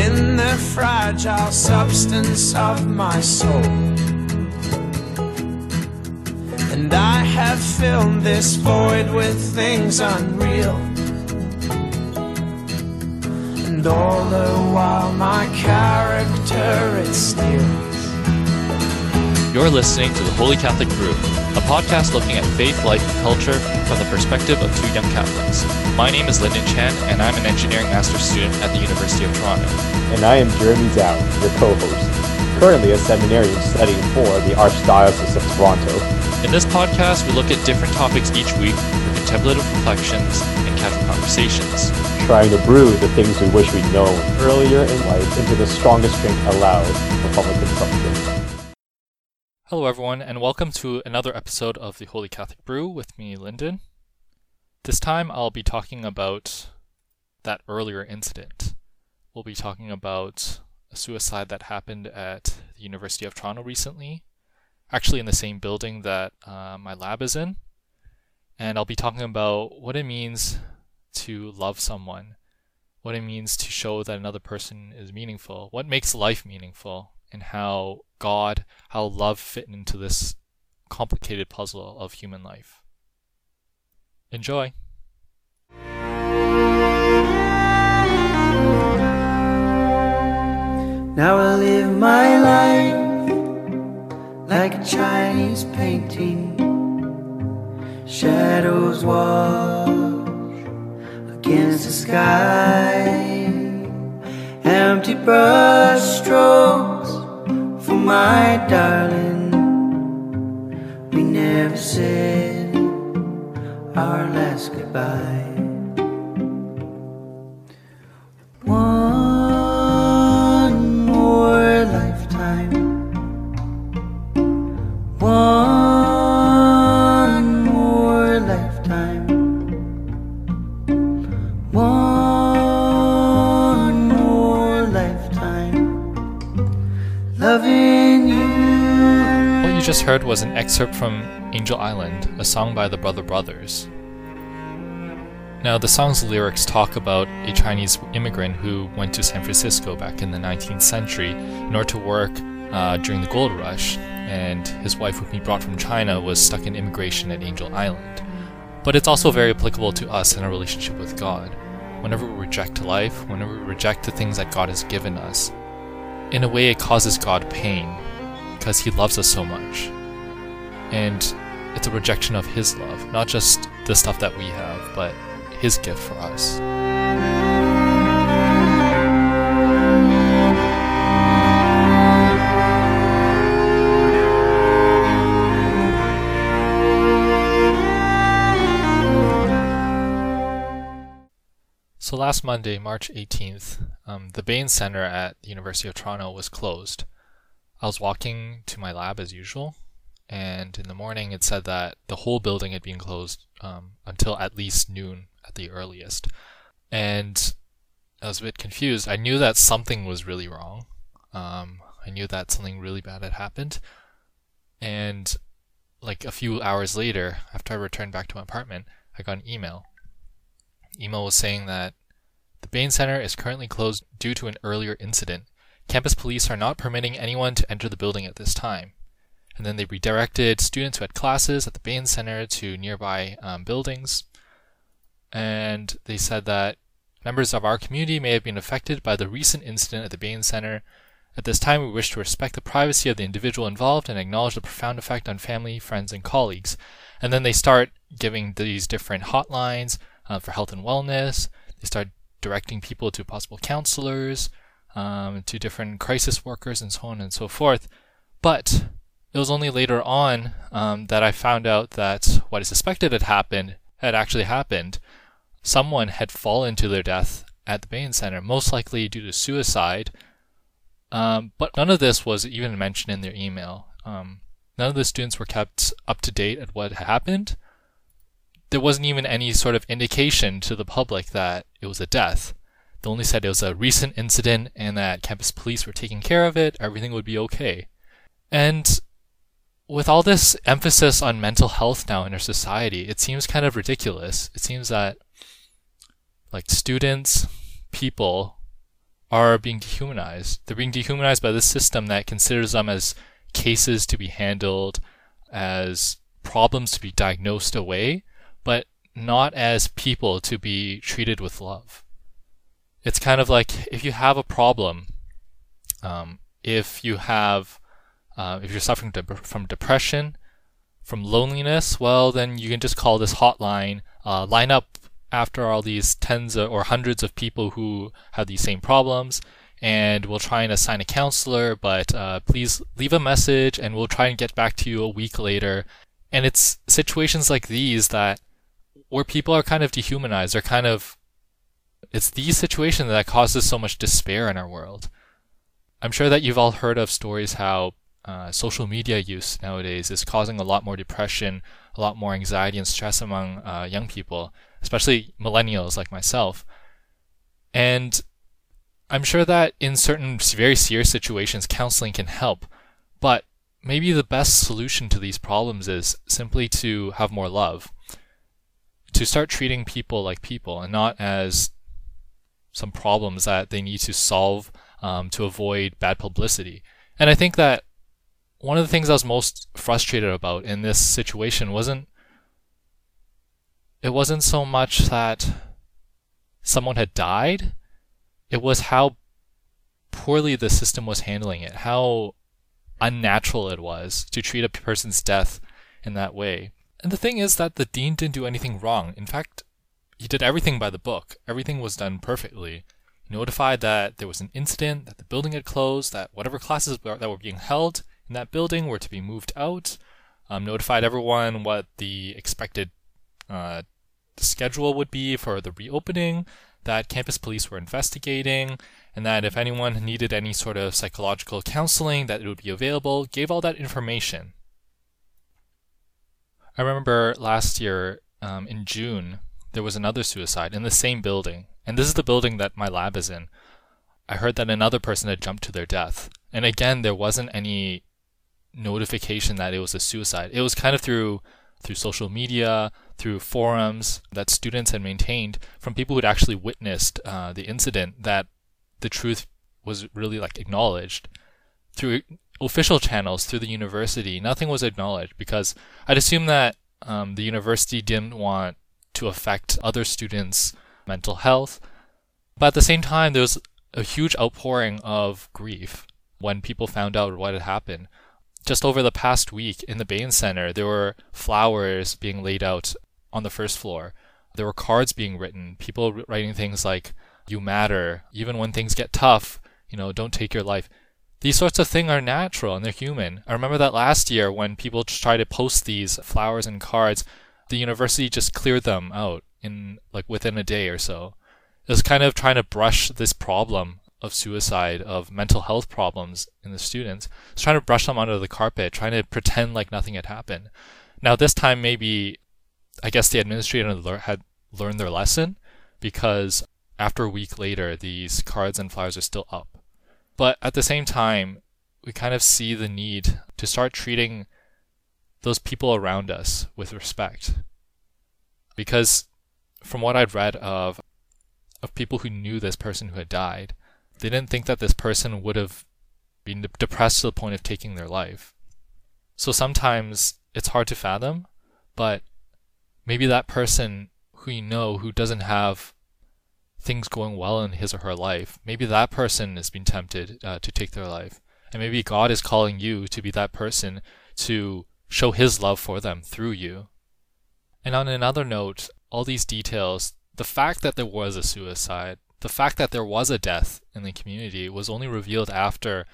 within the fragile substance of my soul. And I have filled this void with things unreal. And all the while my character is steals. You're listening to the Holy Catholic Brew, a podcast looking at faith, life, and culture from the perspective of two young Catholics. My name is Lyndon Chan, and I'm an engineering master's student at the University of Toronto. And I am Jeremy Zhao, your co-host, currently a seminarian studying for the Archdiocese of Toronto. In this podcast, we look at different topics each week for contemplative reflections and casual conversations. Trying to brew the things we wish we'd known earlier in life into the strongest drink allowed for public consumption. Hello, everyone, and welcome to another episode of the Holy Catholic Brew with me, Lyndon. This time I'll be talking about that earlier incident. We'll be talking about a suicide that happened at the University of Toronto recently, actually in the same building that uh, my lab is in. And I'll be talking about what it means to love someone, what it means to show that another person is meaningful, what makes life meaningful, and how God, how love fit into this complicated puzzle of human life. Enjoy! Now I live my life like a Chinese painting. Shadows wash against the sky. Empty brush strokes for my darling. We never said our last goodbye. One more lifetime. One heard was an excerpt from Angel Island, a song by the Brother Brothers. Now, the song's lyrics talk about a Chinese immigrant who went to San Francisco back in the 19th century in order to work uh, during the gold rush, and his wife, whom he brought from China, was stuck in immigration at Angel Island. But it's also very applicable to us in our relationship with God. Whenever we reject life, whenever we reject the things that God has given us, in a way it causes God pain because He loves us so much. And it's a rejection of His love, not just the stuff that we have, but His gift for us. So last Monday, March 18th, um, the Bahen Center at the University of Toronto was closed. I was walking to my lab as usual, and in the morning it said that the whole building had been closed um, until at least noon at the earliest. And I was a bit confused. I knew that something was really wrong. Um, I knew that something really bad had happened. And like a few hours later, after I returned back to my apartment, I got an email. Email was saying that the Bahen Center is currently closed due to an earlier incident. Campus police are not permitting anyone to enter the building at this time. And then they redirected students who had classes at the Bahen Center to nearby um, buildings. And they said that members of our community may have been affected by the recent incident at the Bahen Center. At this time, we wish to respect the privacy of the individual involved and acknowledge the profound effect on family, friends, and colleagues. And then they start giving these different hotlines uh, for health and wellness. They start directing people to possible counselors, um, to different crisis workers, and so on and so forth. But it was only later on um, that I found out that what I suspected had happened had actually happened. Someone had fallen to their death at the Bahen Center, most likely due to suicide. Um, but none of this was even mentioned in their email. Um, none of the students were kept up to date at what had happened. There wasn't even any sort of indication to the public that it was a death. They only said it was a recent incident and that campus police were taking care of it, everything would be okay. And with all this emphasis on mental health now in our society, it seems kind of ridiculous. It seems that like students, people are being dehumanized. They're being dehumanized by this system that considers them as cases to be handled, as problems to be diagnosed away, but not as people to be treated with love. It's kind of like if you have a problem, um, if you have, uh, if you're suffering de- from depression, from loneliness, well, then you can just call this hotline, uh, line up after all these tens or hundreds of people who have these same problems, and we'll try and assign a counselor, but uh, please leave a message and we'll try and get back to you a week later. And it's situations like these that where people are kind of dehumanized, they're kind of it's these situations that causes so much despair in our world. I'm sure that you've all heard of stories how uh, social media use nowadays is causing a lot more depression, a lot more anxiety and stress among uh, young people, especially millennials like myself. And I'm sure that in certain very serious situations, counseling can help, but maybe the best solution to these problems is simply to have more love, to start treating people like people and not as some problems that they need to solve um, to avoid bad publicity. And I think that one of the things I was most frustrated about in this situation wasn't it wasn't so much that someone had died it was how poorly the system was handling it, how unnatural it was to treat a person's death in that way. And the thing is that the dean didn't do anything wrong. In fact, he did everything by the book. Everything was done perfectly. He notified that there was an incident, that the building had closed, that whatever classes that were being held in that building were to be moved out. Um, notified everyone what the expected uh, schedule would be for the reopening, that campus police were investigating, and that if anyone needed any sort of psychological counseling, that it would be available, gave all that information. I remember last year um, in June, there was another suicide in the same building, and this is the building that my lab is in. I heard that another person had jumped to their death. And again, there wasn't any notification that it was a suicide. It was kind of through through social media, through forums that students had maintained from people who'd actually witnessed uh, the incident that the truth was really like acknowledged through official channels through the university. Nothing was acknowledged because i'd assume that um, the university didn't want to affect other students mental health. But at the same time there was a huge outpouring of grief when people found out what had happened just over the past week in the Bahen Center, there were flowers being laid out on the first floor. There were cards being written, people writing things like, you matter, even when things get tough, you know, don't take your life. These sorts of things are natural and they're human. I remember that last year when people tried to post these flowers and cards, the university just cleared them out in like within a day or so. It was kind of trying to brush this problem of suicide, of mental health problems in the students. It's trying to brush them under the carpet, trying to pretend like nothing had happened. Now this time maybe, I guess the administrator had learned their lesson because after a week later, these cards and flyers are still up. But at the same time, we kind of see the need to start treating those people around us with respect. Because from what I'd read of of people who knew this person who had died, they didn't think that this person would have been depressed to the point of taking their life. So sometimes it's hard to fathom, but maybe that person who you know who doesn't have things going well in his or her life, maybe that person has been tempted uh, to take their life. And maybe God is calling you to be that person to show his love for them through you. And on another note, all these details, the fact that there was a suicide, the fact that there was a death in the community was only revealed after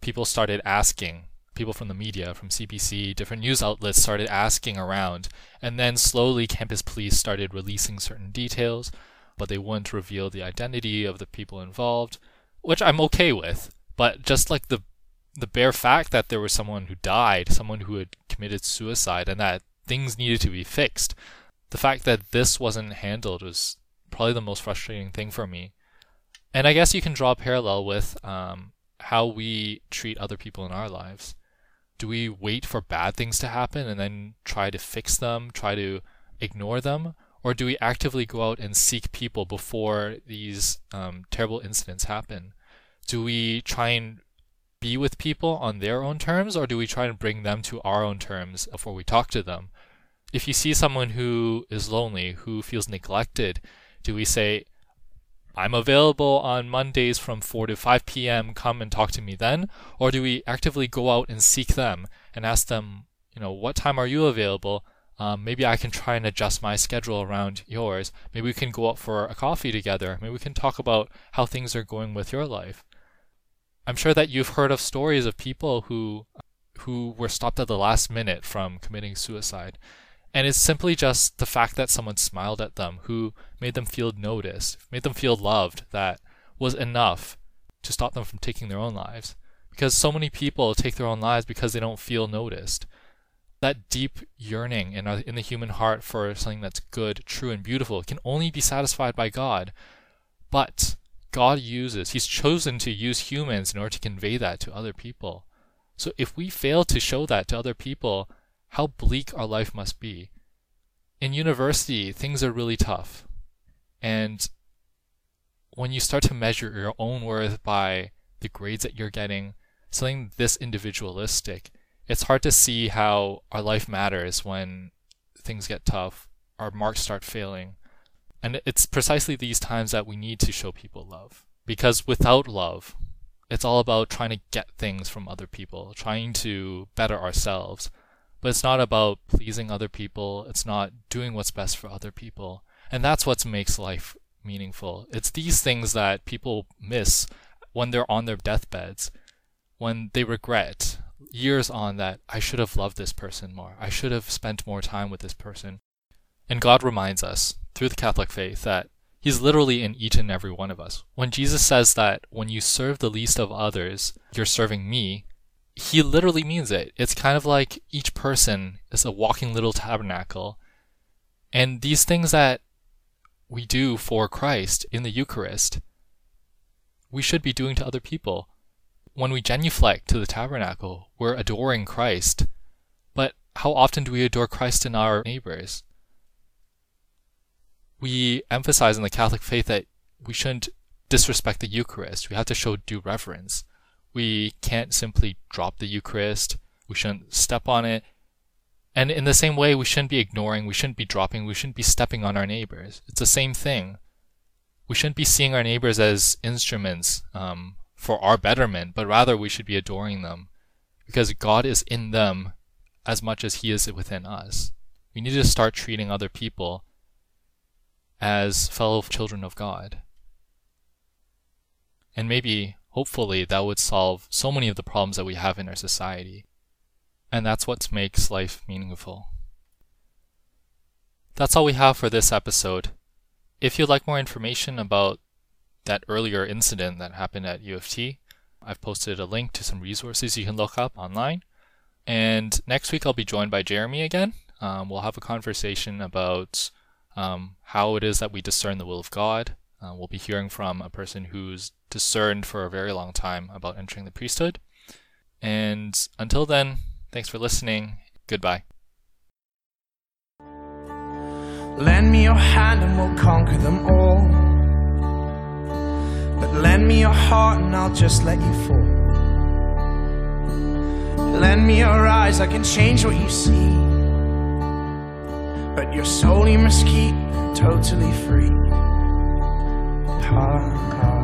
people started asking people from the media from cbc different news outlets started asking around. And then slowly campus police started releasing certain details but they wouldn't reveal the identity of the people involved which i'm okay with. But just like the the bare fact that there was someone who died someone who had committed suicide and that things needed to be fixed the fact that this wasn't handled was probably the most frustrating thing for me. And I guess you can draw a parallel with um, how we treat other people in our lives. Do we wait for bad things to happen and then try to fix them, try to ignore them? Or do we actively go out and seek people before these um, terrible incidents happen? Do we try and be with people on their own terms, or do we try and bring them to our own terms before we talk to them? If you see someone who is lonely, who feels neglected, do we say, I'm available on Mondays from 4 to 5 p.m. Come and talk to me then? Or do we actively go out and seek them and ask them, you know, what time are you available? Um, maybe I can try and adjust my schedule around yours. Maybe we can go out for a coffee together. Maybe we can talk about how things are going with your life. I'm sure that you've heard of stories of people who who were stopped at the last minute from committing suicide. And it's simply just the fact that someone smiled at them, who made them feel noticed, made them feel loved, that was enough to stop them from taking their own lives. Because so many people take their own lives because they don't feel noticed. That deep yearning in, in the human heart for something that's good, true, and beautiful can only be satisfied by God. But God uses, He's chosen to use humans in order to convey that to other people. So if we fail to show that to other people, how bleak our life must be. In university, things are really tough. And when you start to measure your own worth by the grades that you're getting, something this individualistic, it's hard to see how our life matters when things get tough, our marks start failing. And it's precisely these times that we need to show people love. Because without love, it's all about trying to get things from other people, trying to better ourselves. But it's not about pleasing other people. It's not doing what's best for other people. And that's what makes life meaningful. It's these things that people miss when they're on their deathbeds, when they regret years on that I should have loved this person more. I should have spent more time with this person. And God reminds us through the Catholic faith that He's literally in each and every one of us. When Jesus says that when you serve the least of others, you're serving me, he literally means it. It's kind of like each person is a walking little tabernacle. And these things that we do for Christ in the Eucharist, we should be doing to other people. When we genuflect to the tabernacle, we're adoring Christ. But how often do we adore Christ in our neighbors? We emphasize in the Catholic faith that we shouldn't disrespect the Eucharist. We have to show due reverence we can't simply drop the Eucharist. We shouldn't step on it. And in the same way, we shouldn't be ignoring, we shouldn't be dropping, we shouldn't be stepping on our neighbors. It's the same thing. We shouldn't be seeing our neighbors as instruments um, for our betterment, but rather we should be adoring them because God is in them as much as He is within us. We need to start treating other people as fellow children of God. And maybe hopefully that would solve so many of the problems that we have in our society. And that's what makes life meaningful. That's all we have for this episode. If you'd like more information about that earlier incident that happened at U of T, I've posted a link to some resources you can look up online. And next week I'll be joined by Jeremy again. Um, we'll have a conversation about um, how it is that we discern the will of God. Uh, we'll be hearing from a person who's discerned for a very long time about entering the priesthood. And until then, thanks for listening. Goodbye. Lend me your hand and we'll conquer them all. But lend me your heart and I'll just let you fall. Lend me your eyes, I can change what you see. But your soul you must keep totally free. Ha.